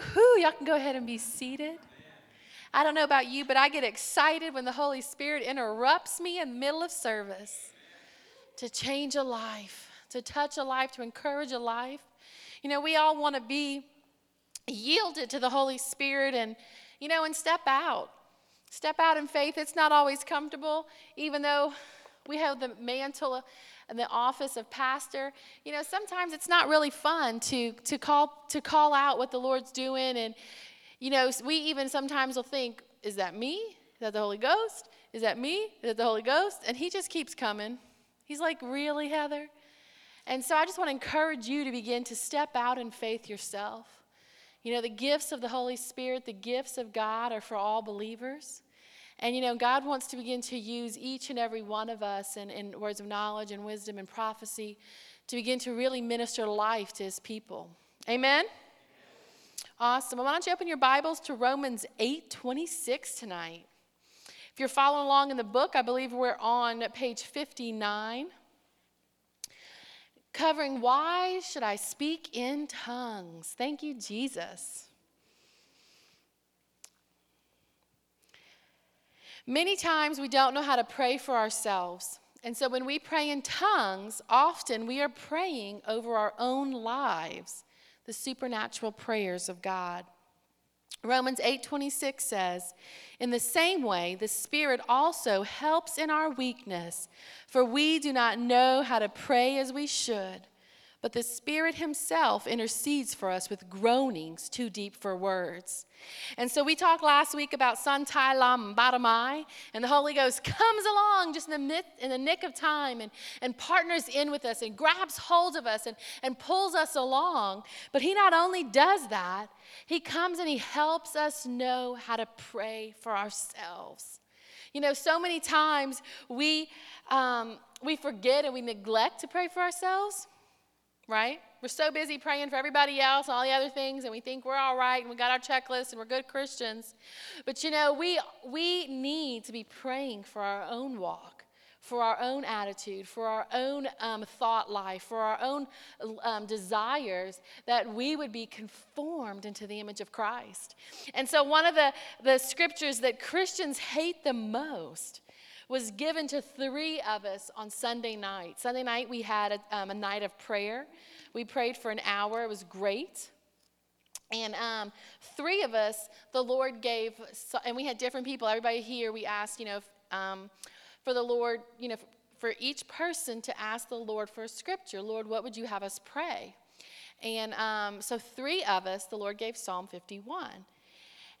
Woohoo! Y'all can go ahead and be seated. I don't know about you, but I get excited when the Holy Spirit interrupts me in the middle of service to change a life, to touch a life, to encourage a life. You know, we all want to be yielded to the Holy Spirit and, you know, and step out. Step out in faith. It's not always comfortable, even though we have the mantle the office of pastor. You know, sometimes it's not really fun to to call to call out what the Lord's doing and you know, we even sometimes will think, is that me? Is that the Holy Ghost? Is that me? Is that the Holy Ghost? And he just keeps coming. He's like, really, Heather? And so I just want to encourage you to begin to step out in faith yourself. You know, the gifts of the Holy Spirit, the gifts of God are for all believers. And you know, God wants to begin to use each and every one of us in, in words of knowledge and wisdom and prophecy to begin to really minister life to his people. Amen? Awesome. Well, why don't you open your Bibles to Romans 8 26 tonight? If you're following along in the book, I believe we're on page 59, covering Why Should I Speak in Tongues? Thank you, Jesus. Many times we don't know how to pray for ourselves. And so when we pray in tongues, often we are praying over our own lives the supernatural prayers of God. Romans 8:26 says, "In the same way, the Spirit also helps in our weakness, for we do not know how to pray as we should, but the Spirit Himself intercedes for us with groanings too deep for words. And so we talked last week about Sun Tai Lam Baramai, and the Holy Ghost comes along just in the, mid, in the nick of time and, and partners in with us and grabs hold of us and, and pulls us along. But He not only does that, He comes and He helps us know how to pray for ourselves. You know, so many times we, um, we forget and we neglect to pray for ourselves right? We're so busy praying for everybody else and all the other things, and we think we're all right and we got our checklist and we're good Christians. But you know, we, we need to be praying for our own walk, for our own attitude, for our own um, thought life, for our own um, desires, that we would be conformed into the image of Christ. And so, one of the, the scriptures that Christians hate the most was given to three of us on Sunday night. Sunday night, we had a, um, a night of prayer. We prayed for an hour, it was great. And um, three of us, the Lord gave, and we had different people. Everybody here, we asked, you know, um, for the Lord, you know, for each person to ask the Lord for a scripture. Lord, what would you have us pray? And um, so, three of us, the Lord gave Psalm 51.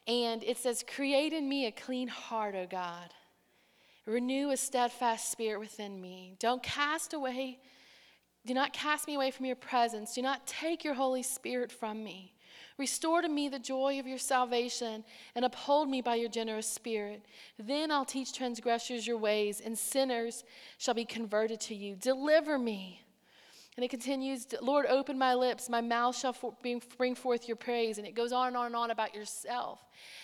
And it says, Create in me a clean heart, O God, Renew a steadfast spirit within me. Don't cast away, do not cast me away from your presence. Do not take your Holy Spirit from me. Restore to me the joy of your salvation and uphold me by your generous spirit. Then I'll teach transgressors your ways, and sinners shall be converted to you. Deliver me and it continues, Lord, open my lips, my mouth shall for, bring forth your praise. And it goes on and on and on about yourself.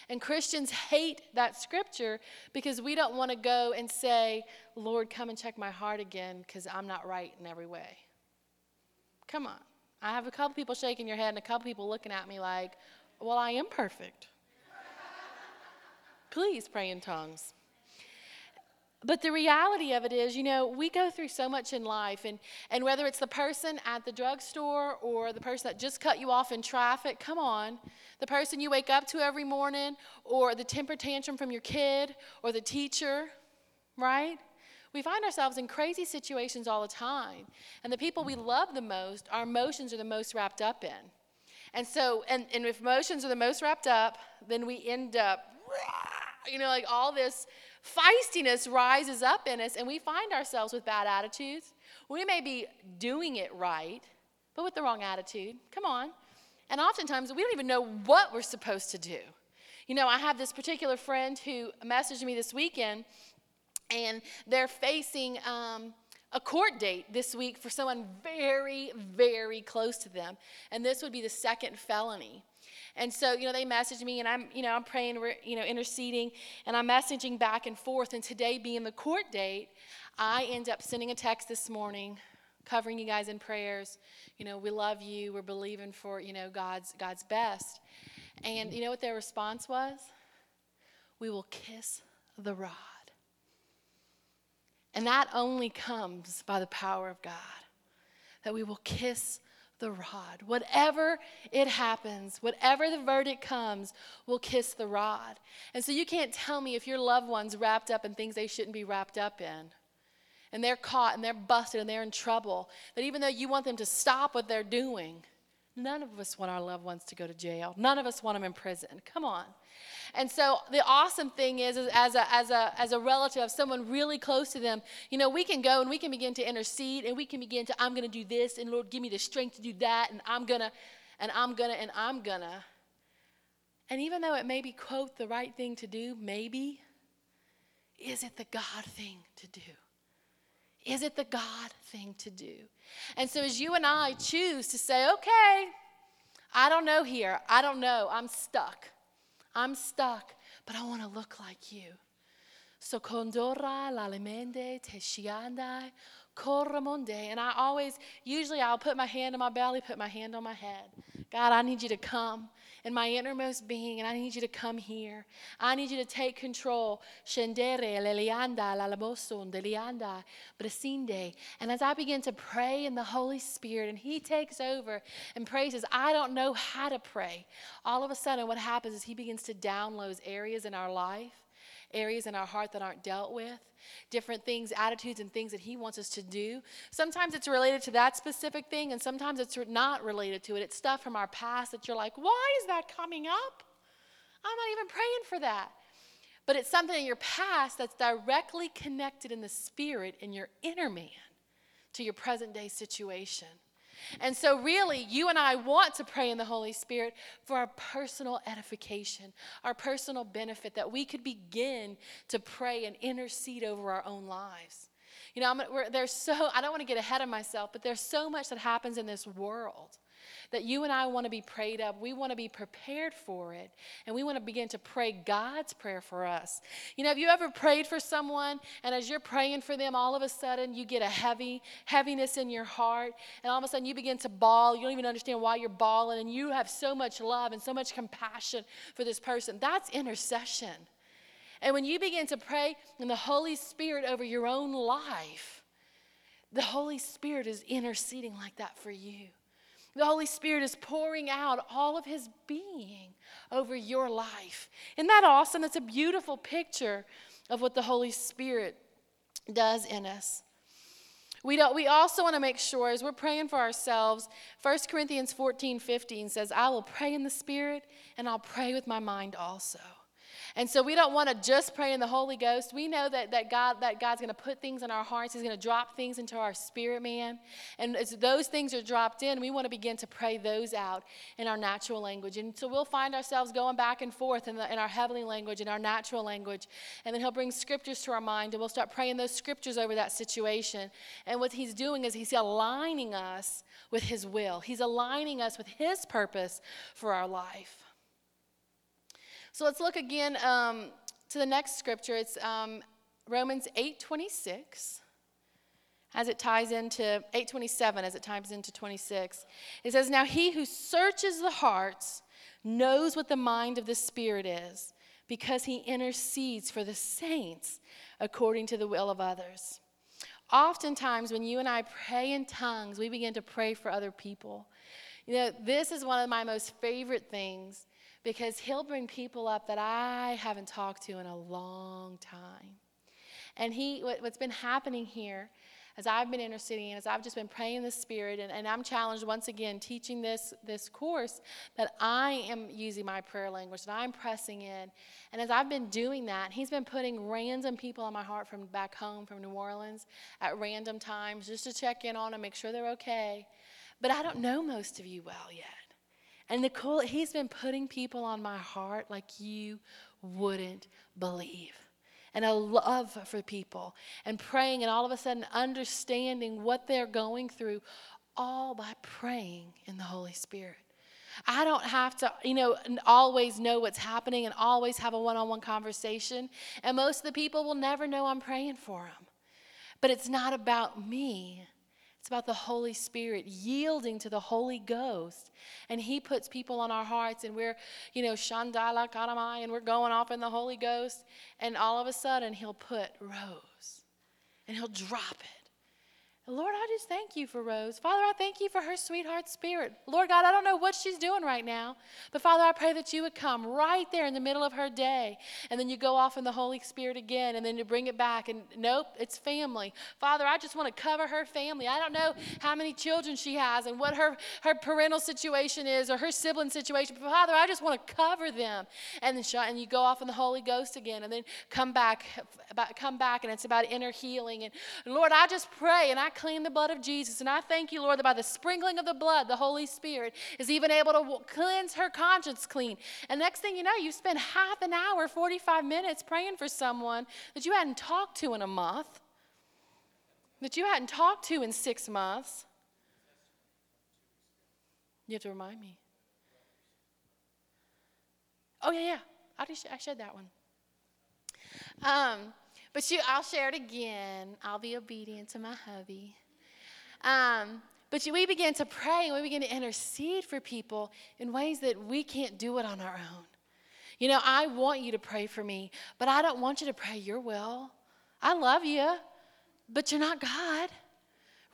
And Christians hate that scripture because we don't want to go and say, Lord, come and check my heart again because I'm not right in every way. Come on. I have a couple people shaking your head and a couple people looking at me like, well, I am perfect. Please pray in tongues. But the reality of it is, you know, we go through so much in life, and, and whether it's the person at the drugstore or the person that just cut you off in traffic, come on, the person you wake up to every morning, or the temper tantrum from your kid, or the teacher, right? We find ourselves in crazy situations all the time. And the people we love the most, our emotions are the most wrapped up in. And so, and, and if emotions are the most wrapped up, then we end up, you know, like all this feistiness rises up in us and we find ourselves with bad attitudes. We may be doing it right, but with the wrong attitude. Come on. And oftentimes we don't even know what we're supposed to do. You know, I have this particular friend who messaged me this weekend, and they're facing um, a court date this week for someone very, very close to them. And this would be the second felony. And so, you know, they message me and I'm, you know, I'm praying, we're, you know, interceding and I'm messaging back and forth. And today being the court date, I end up sending a text this morning covering you guys in prayers. You know, we love you. We're believing for, you know, God's God's best. And you know what their response was? We will kiss the rod. And that only comes by the power of God, that we will kiss the rod. Whatever it happens, whatever the verdict comes, we'll kiss the rod. And so you can't tell me if your loved one's wrapped up in things they shouldn't be wrapped up in. And they're caught and they're busted and they're in trouble. That even though you want them to stop what they're doing, none of us want our loved ones to go to jail. None of us want them in prison. Come on. And so the awesome thing is, is as, a, as, a, as a relative of someone really close to them, you know, we can go and we can begin to intercede and we can begin to, I'm going to do this and Lord, give me the strength to do that and I'm going to, and I'm going to, and I'm going to. And even though it may be, quote, the right thing to do, maybe, is it the God thing to do? Is it the God thing to do? And so as you and I choose to say, okay, I don't know here, I don't know, I'm stuck. I'm stuck, but I want to look like you. So condora lalemende te shiandai koramonde. And I always, usually I'll put my hand on my belly, put my hand on my head. God, I need you to come in my innermost being, and I need you to come here. I need you to take control. Shendere, lelianda, lalamoson, delianda, bresinde. And as I begin to pray in the Holy Spirit, and He takes over and praises, I don't know how to pray. All of a sudden, what happens is He begins to download areas in our life areas in our heart that aren't dealt with, different things, attitudes, and things that He wants us to do. Sometimes it's related to that specific thing, and sometimes it's not related to it. It's stuff from our past that you're like, why is that coming up? I'm not even praying for that. But it's something in your past that's directly connected in the spirit in your inner man to your present day situation. And so, really, you and I want to pray in the Holy Spirit for our personal edification, our personal benefit, that we could begin to pray and intercede over our own lives. You know, there's so, I don't want to get ahead of myself, but there's so much that happens in this world that you and I want to be prayed up. We want to be prepared for it. And we want to begin to pray God's prayer for us. You know, have you ever prayed for someone and as you're praying for them, all of a sudden you get a heavy, heaviness in your heart, and all of a sudden you begin to bawl. You don't even understand why you're bawling, and you have so much love and so much compassion for this person. That's intercession. And when you begin to pray in the Holy Spirit over your own life, the Holy Spirit is interceding like that for you. The Holy Spirit is pouring out all of His being over your life. Isn't that awesome? That's a beautiful picture of what the Holy Spirit does in us. We, don't, we also want to make sure, as we're praying for ourselves, 1 Corinthians 14 15 says, I will pray in the Spirit and I'll pray with my mind also. And so we don't want to just pray in the Holy Ghost. We know that, that, God, that God's going to put things in our hearts. He's going to drop things into our spirit, man. And as those things are dropped in, we want to begin to pray those out in our natural language. And so we'll find ourselves going back and forth in, the, in our heavenly language, in our natural language. And then He'll bring scriptures to our mind, and we'll start praying those scriptures over that situation. And what He's doing is He's aligning us with His will, He's aligning us with His purpose for our life. So let's look again um, to the next scripture. It's um, Romans 8:26, as it ties into 8:27, as it ties into 26. It says, "Now he who searches the hearts knows what the mind of the Spirit is, because he intercedes for the saints according to the will of others." Oftentimes, when you and I pray in tongues, we begin to pray for other people. You know, this is one of my most favorite things because he'll bring people up that I haven't talked to in a long time. And he, what's been happening here as I've been interceding and as I've just been praying in the Spirit, and, and I'm challenged once again teaching this, this course that I am using my prayer language, that I'm pressing in. And as I've been doing that, He's been putting random people on my heart from back home, from New Orleans, at random times, just to check in on them, make sure they're okay. But I don't know most of you well yet. And Nicole, he's been putting people on my heart like you wouldn't believe. And a love for people and praying, and all of a sudden understanding what they're going through, all by praying in the Holy Spirit. I don't have to, you know, always know what's happening and always have a one on one conversation. And most of the people will never know I'm praying for them. But it's not about me, it's about the Holy Spirit yielding to the Holy Ghost. And He puts people on our hearts, and we're, you know, Shandala Karamai, and we're going off in the Holy Ghost. And all of a sudden, He'll put Rose, and He'll drop it. Lord, I just thank you for Rose. Father, I thank you for her sweetheart spirit. Lord God, I don't know what she's doing right now, but Father, I pray that you would come right there in the middle of her day, and then you go off in the Holy Spirit again, and then you bring it back, and nope, it's family. Father, I just want to cover her family. I don't know how many children she has and what her, her parental situation is or her sibling situation, but Father, I just want to cover them. And then and you go off in the Holy Ghost again, and then come back, come back, and it's about inner healing. And Lord, I just pray, and I clean the blood of Jesus. And I thank you, Lord, that by the sprinkling of the blood, the Holy Spirit is even able to cleanse her conscience clean. And next thing you know, you spend half an hour, 45 minutes praying for someone that you hadn't talked to in a month, that you hadn't talked to in six months. You have to remind me. Oh, yeah, yeah. I, just, I shared that one. Um, but you, I'll share it again. I'll be obedient to my hubby. Um, but you, we begin to pray and we begin to intercede for people in ways that we can't do it on our own. You know, I want you to pray for me, but I don't want you to pray your will. I love you, but you're not God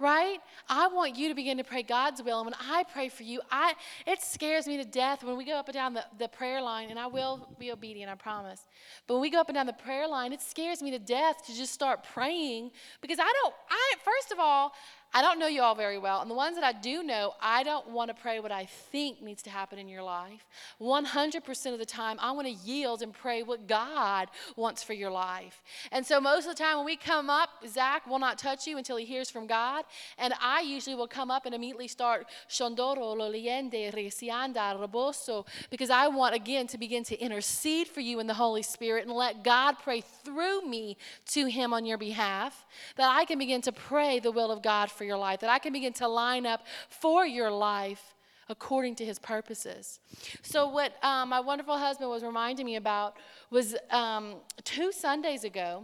right? I want you to begin to pray God's will. And when I pray for you, I it scares me to death when we go up and down the, the prayer line, and I will be obedient, I promise. But when we go up and down the prayer line, it scares me to death to just start praying because I don't, I first of all, I don't know you all very well. And the ones that I do know, I don't want to pray what I think needs to happen in your life. 100% of the time, I want to yield and pray what God wants for your life. And so most of the time when we come up, Zach will not touch you until he hears from God. And I usually will come up and immediately start Shondoro, Loliende, Resianda, Roboso, because I want again to begin to intercede for you in the Holy Spirit and let God pray through me to him on your behalf, that I can begin to pray the will of God for for your life, that I can begin to line up for your life according to his purposes. So, what um, my wonderful husband was reminding me about was um, two Sundays ago.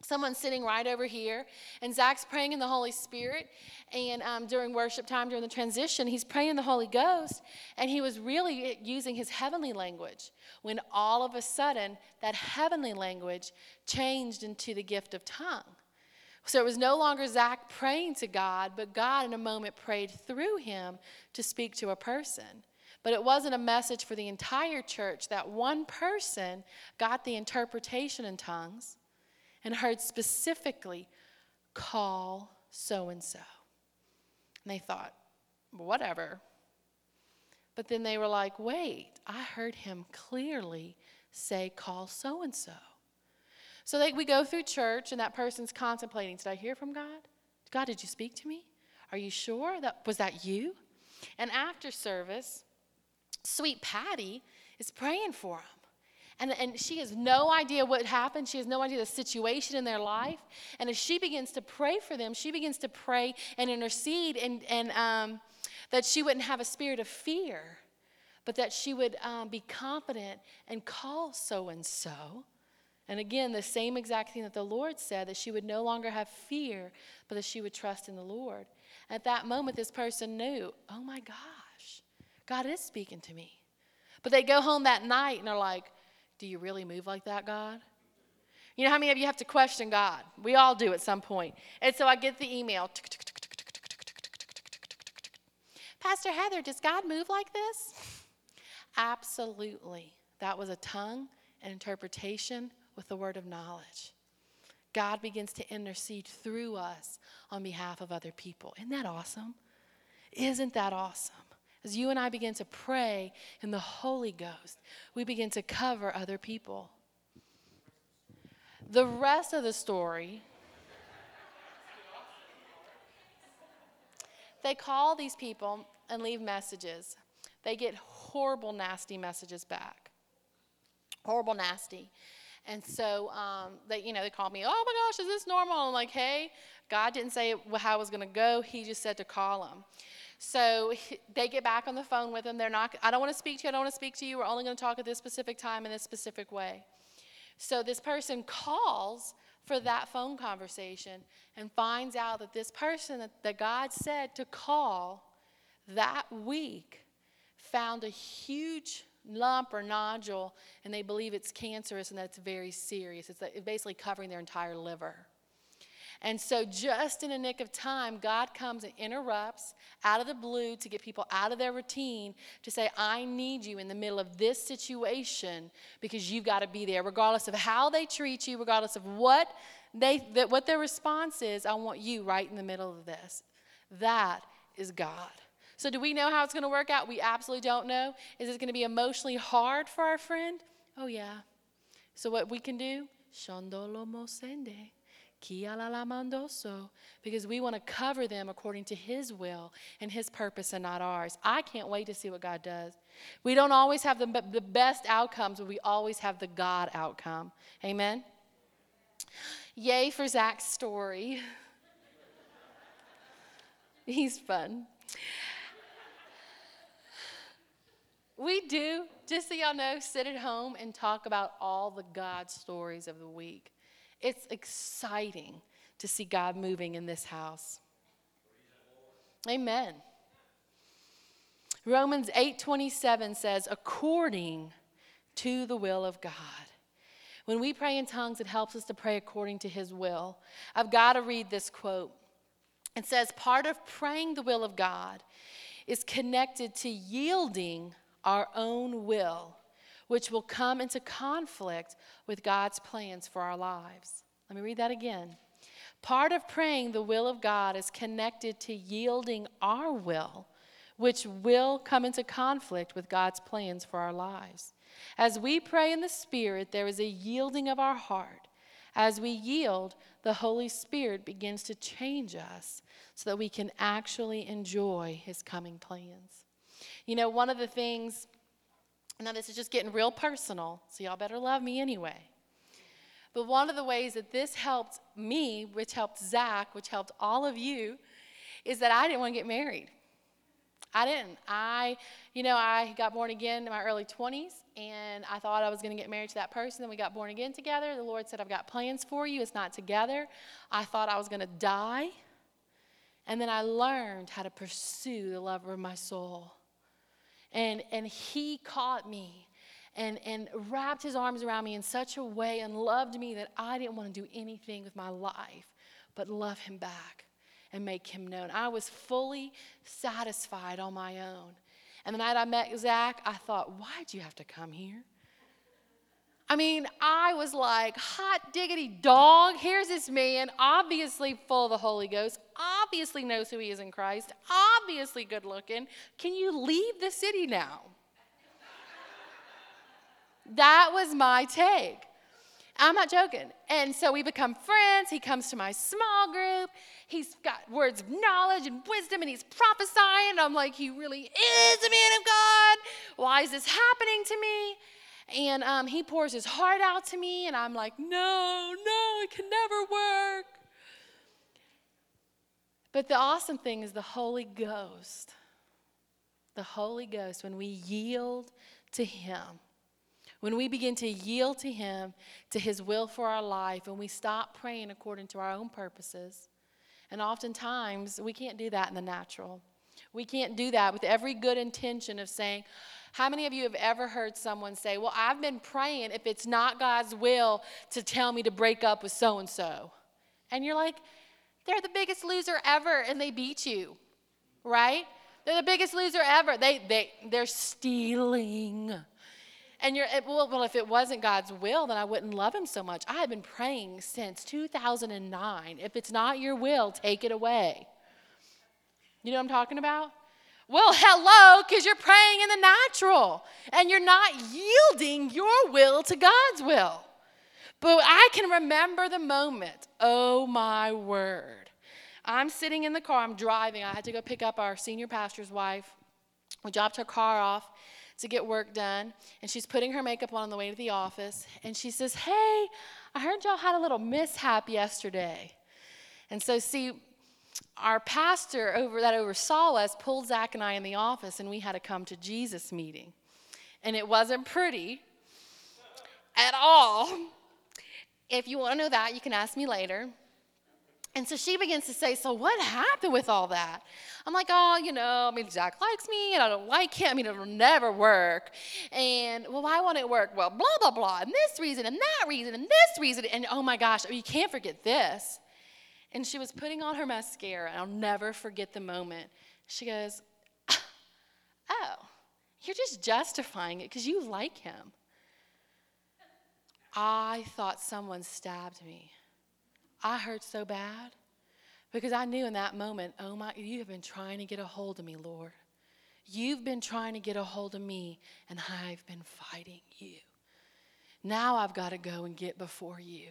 Someone sitting right over here, and Zach's praying in the Holy Spirit. And um, during worship time, during the transition, he's praying in the Holy Ghost, and he was really using his heavenly language. When all of a sudden, that heavenly language changed into the gift of tongue. So it was no longer Zach praying to God, but God in a moment prayed through him to speak to a person. But it wasn't a message for the entire church. That one person got the interpretation in tongues and heard specifically, call so and so. And they thought, whatever. But then they were like, wait, I heard him clearly say, call so and so. So they, we go through church, and that person's contemplating Did I hear from God? God, did you speak to me? Are you sure? That, was that you? And after service, sweet Patty is praying for him. And, and she has no idea what happened. She has no idea the situation in their life. And as she begins to pray for them, she begins to pray and intercede, and, and um, that she wouldn't have a spirit of fear, but that she would um, be confident and call so and so and again, the same exact thing that the Lord said that she would no longer have fear, but that she would trust in the Lord. At that moment, this person knew, oh my gosh, God is speaking to me. But they go home that night and are like, do you really move like that, God? You know how many of you have to question God? We all do at some point. And so I get the email Pastor Heather, does God move like this? Absolutely. That was a tongue and interpretation with the word of knowledge. God begins to intercede through us on behalf of other people. Isn't that awesome? Isn't that awesome? As you and I begin to pray in the Holy Ghost, we begin to cover other people. The rest of the story, they call these people and leave messages. They get horrible, nasty messages back. Horrible, nasty. And so um, they, you know, they called me, oh my gosh, is this normal? I'm like, hey, God didn't say how it was going to go. He just said to call them. So they get back on the phone with him. They're not, I don't want to speak to you. I don't want to speak to you. We're only going to talk at this specific time in this specific way. So this person calls for that phone conversation and finds out that this person that, that God said to call that week found a huge lump or nodule and they believe it's cancerous and that it's very serious. It's basically covering their entire liver. And so, just in a nick of time, God comes and interrupts out of the blue to get people out of their routine to say, I need you in the middle of this situation because you've got to be there, regardless of how they treat you, regardless of what, they, what their response is. I want you right in the middle of this. That is God. So, do we know how it's going to work out? We absolutely don't know. Is it going to be emotionally hard for our friend? Oh, yeah. So, what we can do? Shandolo mosende because we want to cover them according to His will and His purpose and not ours. I can't wait to see what God does. We don't always have the, the best outcomes, but we always have the God outcome. Amen? Yay for Zach's story. He's fun. We do, just so y'all know, sit at home and talk about all the God stories of the week. It's exciting to see God moving in this house. Amen. Romans 8:27 says according to the will of God. When we pray in tongues it helps us to pray according to his will. I've got to read this quote. It says part of praying the will of God is connected to yielding our own will which will come into conflict with God's plans for our lives. Let me read that again. Part of praying the will of God is connected to yielding our will, which will come into conflict with God's plans for our lives. As we pray in the Spirit, there is a yielding of our heart. As we yield, the Holy Spirit begins to change us so that we can actually enjoy His coming plans. You know, one of the things now, this is just getting real personal, so y'all better love me anyway. But one of the ways that this helped me, which helped Zach, which helped all of you, is that I didn't want to get married. I didn't. I, you know, I got born again in my early 20s, and I thought I was going to get married to that person. Then we got born again together. The Lord said, I've got plans for you. It's not together. I thought I was going to die. And then I learned how to pursue the lover of my soul. And, and he caught me and, and wrapped his arms around me in such a way and loved me that I didn't want to do anything with my life but love him back and make him known. I was fully satisfied on my own. And the night I met Zach, I thought, why'd you have to come here? I mean, I was like, hot diggity dog. Here's this man, obviously full of the Holy Ghost, obviously knows who he is in Christ, obviously good looking. Can you leave the city now? that was my take. I'm not joking. And so we become friends. He comes to my small group. He's got words of knowledge and wisdom, and he's prophesying. I'm like, he really is a man of God. Why is this happening to me? And um, he pours his heart out to me, and I'm like, no, no, it can never work. But the awesome thing is the Holy Ghost. The Holy Ghost, when we yield to Him, when we begin to yield to Him, to His will for our life, and we stop praying according to our own purposes, and oftentimes we can't do that in the natural. We can't do that with every good intention of saying, how many of you have ever heard someone say, Well, I've been praying if it's not God's will to tell me to break up with so and so? And you're like, They're the biggest loser ever, and they beat you, right? They're the biggest loser ever. They, they, they're stealing. And you're, well, well, if it wasn't God's will, then I wouldn't love him so much. I have been praying since 2009. If it's not your will, take it away. You know what I'm talking about? Well, hello, because you're praying in the natural and you're not yielding your will to God's will. But I can remember the moment. Oh my word. I'm sitting in the car, I'm driving. I had to go pick up our senior pastor's wife. We dropped her car off to get work done, and she's putting her makeup on on the way to the office. And she says, Hey, I heard y'all had a little mishap yesterday. And so, see, our pastor over that oversaw us pulled Zach and I in the office, and we had a come to Jesus meeting. And it wasn't pretty at all. If you want to know that, you can ask me later. And so she begins to say, So what happened with all that? I'm like, Oh, you know, I mean, Jack likes me and I don't like him. I mean, it'll never work. And, well, why won't it work? Well, blah, blah, blah. And this reason and that reason and this reason. And oh my gosh, oh, you can't forget this. And she was putting on her mascara, and I'll never forget the moment. She goes, Oh, you're just justifying it because you like him. I thought someone stabbed me. I hurt so bad because I knew in that moment, oh my, you have been trying to get a hold of me, Lord. You've been trying to get a hold of me, and I've been fighting you. Now I've got to go and get before you.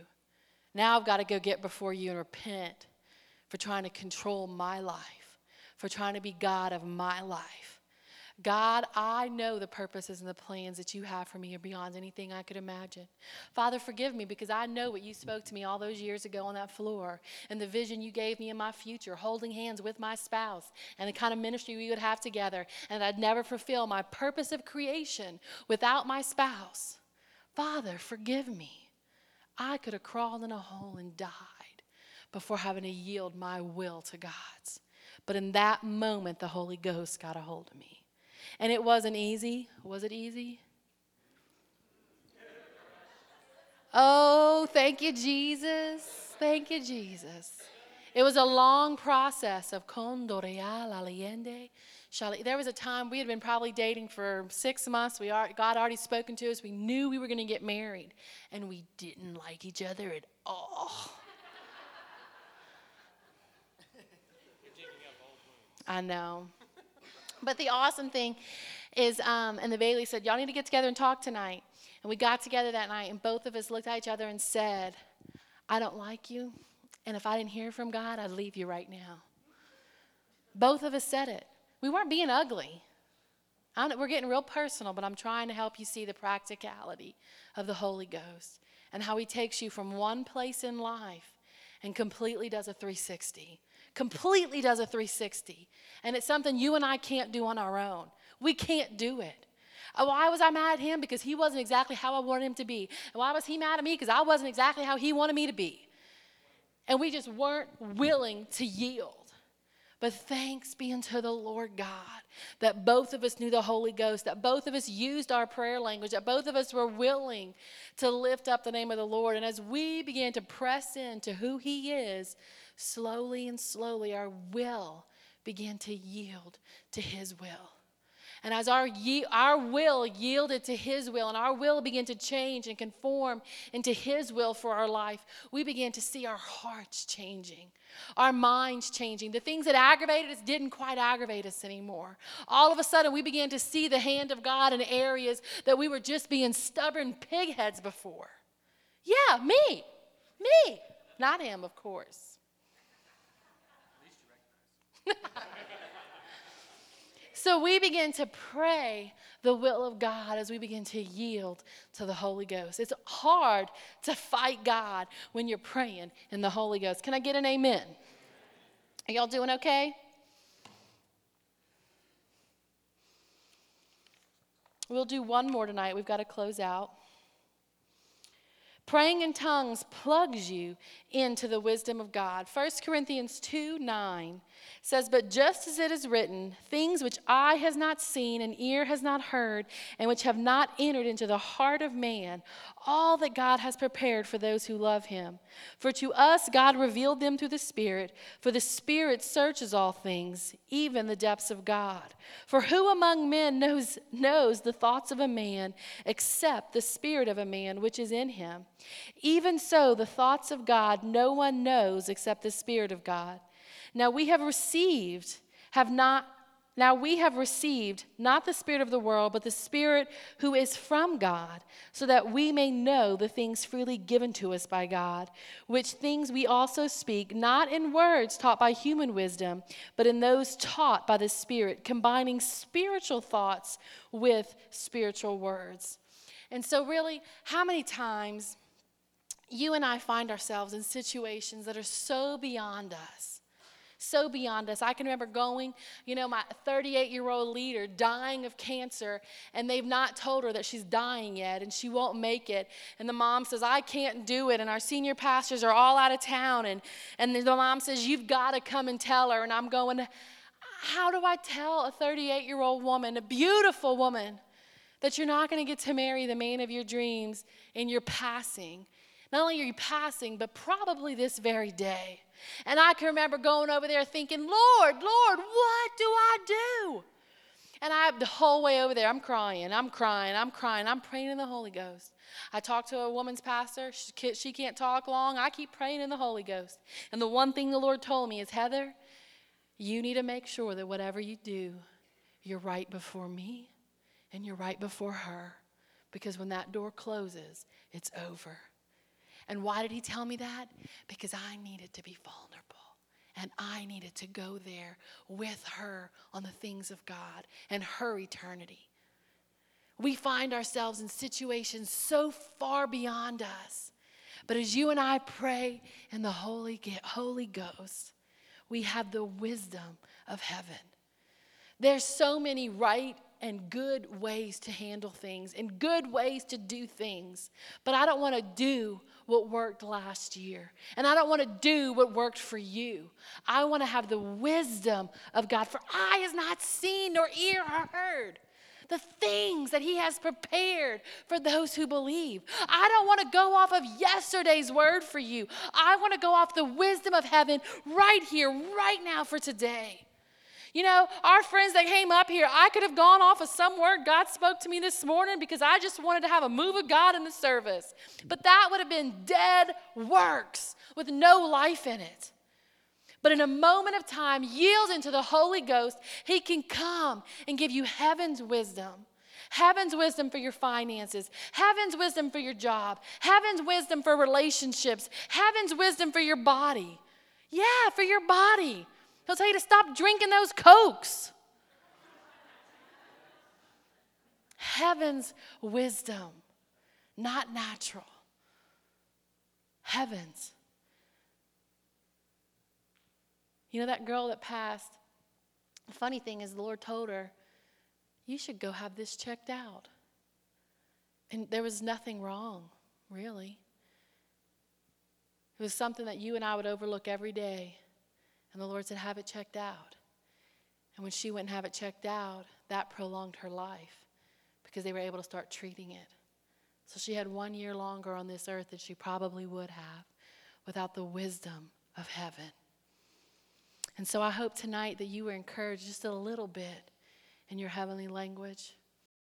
Now I've got to go get before you and repent for trying to control my life, for trying to be God of my life. God, I know the purposes and the plans that you have for me are beyond anything I could imagine. Father, forgive me because I know what you spoke to me all those years ago on that floor and the vision you gave me in my future, holding hands with my spouse and the kind of ministry we would have together, and I'd never fulfill my purpose of creation without my spouse. Father, forgive me. I could have crawled in a hole and died before having to yield my will to God's. But in that moment, the Holy Ghost got a hold of me. And it wasn't easy. Was it easy? Oh, thank you, Jesus. Thank you, Jesus. It was a long process of condoreal aliende. There was a time we had been probably dating for six months. We are, God already spoken to us. We knew we were going to get married, and we didn't like each other at all. I know. But the awesome thing is, um, and the Bailey said, Y'all need to get together and talk tonight. And we got together that night, and both of us looked at each other and said, I don't like you. And if I didn't hear from God, I'd leave you right now. Both of us said it. We weren't being ugly. we're getting real personal, but I'm trying to help you see the practicality of the Holy Ghost and how He takes you from one place in life and completely does a 360 completely does a 360. And it's something you and I can't do on our own. We can't do it. Uh, why was I mad at him? Because he wasn't exactly how I wanted him to be. And why was he mad at me? Because I wasn't exactly how he wanted me to be. And we just weren't willing to yield. But thanks be unto the Lord God that both of us knew the Holy Ghost, that both of us used our prayer language, that both of us were willing to lift up the name of the Lord. And as we began to press into who He is, slowly and slowly our will began to yield to His will. And as our, ye- our will yielded to His will and our will began to change and conform into His will for our life, we began to see our hearts changing, our minds changing. The things that aggravated us didn't quite aggravate us anymore. All of a sudden, we began to see the hand of God in areas that we were just being stubborn pigheads before. Yeah, me, me, not Him, of course. so we begin to pray the will of God as we begin to yield to the Holy Ghost. It's hard to fight God when you're praying in the Holy Ghost. Can I get an amen? Are y'all doing okay? We'll do one more tonight. We've got to close out. Praying in tongues plugs you into the wisdom of God. 1 Corinthians 2 9 says, But just as it is written, things which eye has not seen and ear has not heard, and which have not entered into the heart of man, all that God has prepared for those who love him. For to us God revealed them through the Spirit, for the Spirit searches all things, even the depths of God. For who among men knows, knows the thoughts of a man except the Spirit of a man which is in him? Even so, the thoughts of God no one knows except the Spirit of God. Now we have received, have not now we have received not the Spirit of the world, but the Spirit who is from God, so that we may know the things freely given to us by God, which things we also speak, not in words taught by human wisdom, but in those taught by the Spirit, combining spiritual thoughts with spiritual words. And so, really, how many times you and I find ourselves in situations that are so beyond us? so beyond us. I can remember going, you know, my 38 year old leader dying of cancer, and they've not told her that she's dying yet and she won't make it. And the mom says, I can't do it. And our senior pastors are all out of town. And, and the mom says, You've got to come and tell her. And I'm going, How do I tell a 38 year old woman, a beautiful woman, that you're not going to get to marry the man of your dreams in your passing? Not only are you passing, but probably this very day. And I can remember going over there thinking, Lord, Lord, what do I do? And I, the whole way over there, I'm crying, I'm crying, I'm crying, I'm praying in the Holy Ghost. I talked to a woman's pastor. She, she can't talk long. I keep praying in the Holy Ghost. And the one thing the Lord told me is, Heather, you need to make sure that whatever you do, you're right before me and you're right before her. Because when that door closes, it's over. And why did he tell me that? Because I needed to be vulnerable. And I needed to go there with her on the things of God and her eternity. We find ourselves in situations so far beyond us. But as you and I pray in the Holy, Holy Ghost, we have the wisdom of heaven. There's so many right and good ways to handle things and good ways to do things. But I don't want to do what worked last year. And I don't want to do what worked for you. I want to have the wisdom of God. For eye has not seen nor ear heard the things that He has prepared for those who believe. I don't want to go off of yesterday's word for you. I want to go off the wisdom of heaven right here, right now for today. You know, our friends that came up here, I could have gone off of some word God spoke to me this morning because I just wanted to have a move of God in the service. But that would have been dead works with no life in it. But in a moment of time, yield into the Holy Ghost, He can come and give you heaven's wisdom. Heaven's wisdom for your finances, heaven's wisdom for your job, heaven's wisdom for relationships, heaven's wisdom for your body. Yeah, for your body. He'll tell you to stop drinking those cokes. Heaven's wisdom, not natural. Heaven's. You know that girl that passed? The funny thing is, the Lord told her, You should go have this checked out. And there was nothing wrong, really. It was something that you and I would overlook every day. And the Lord said, Have it checked out. And when she went and have it checked out, that prolonged her life because they were able to start treating it. So she had one year longer on this earth than she probably would have without the wisdom of heaven. And so I hope tonight that you were encouraged just a little bit in your heavenly language.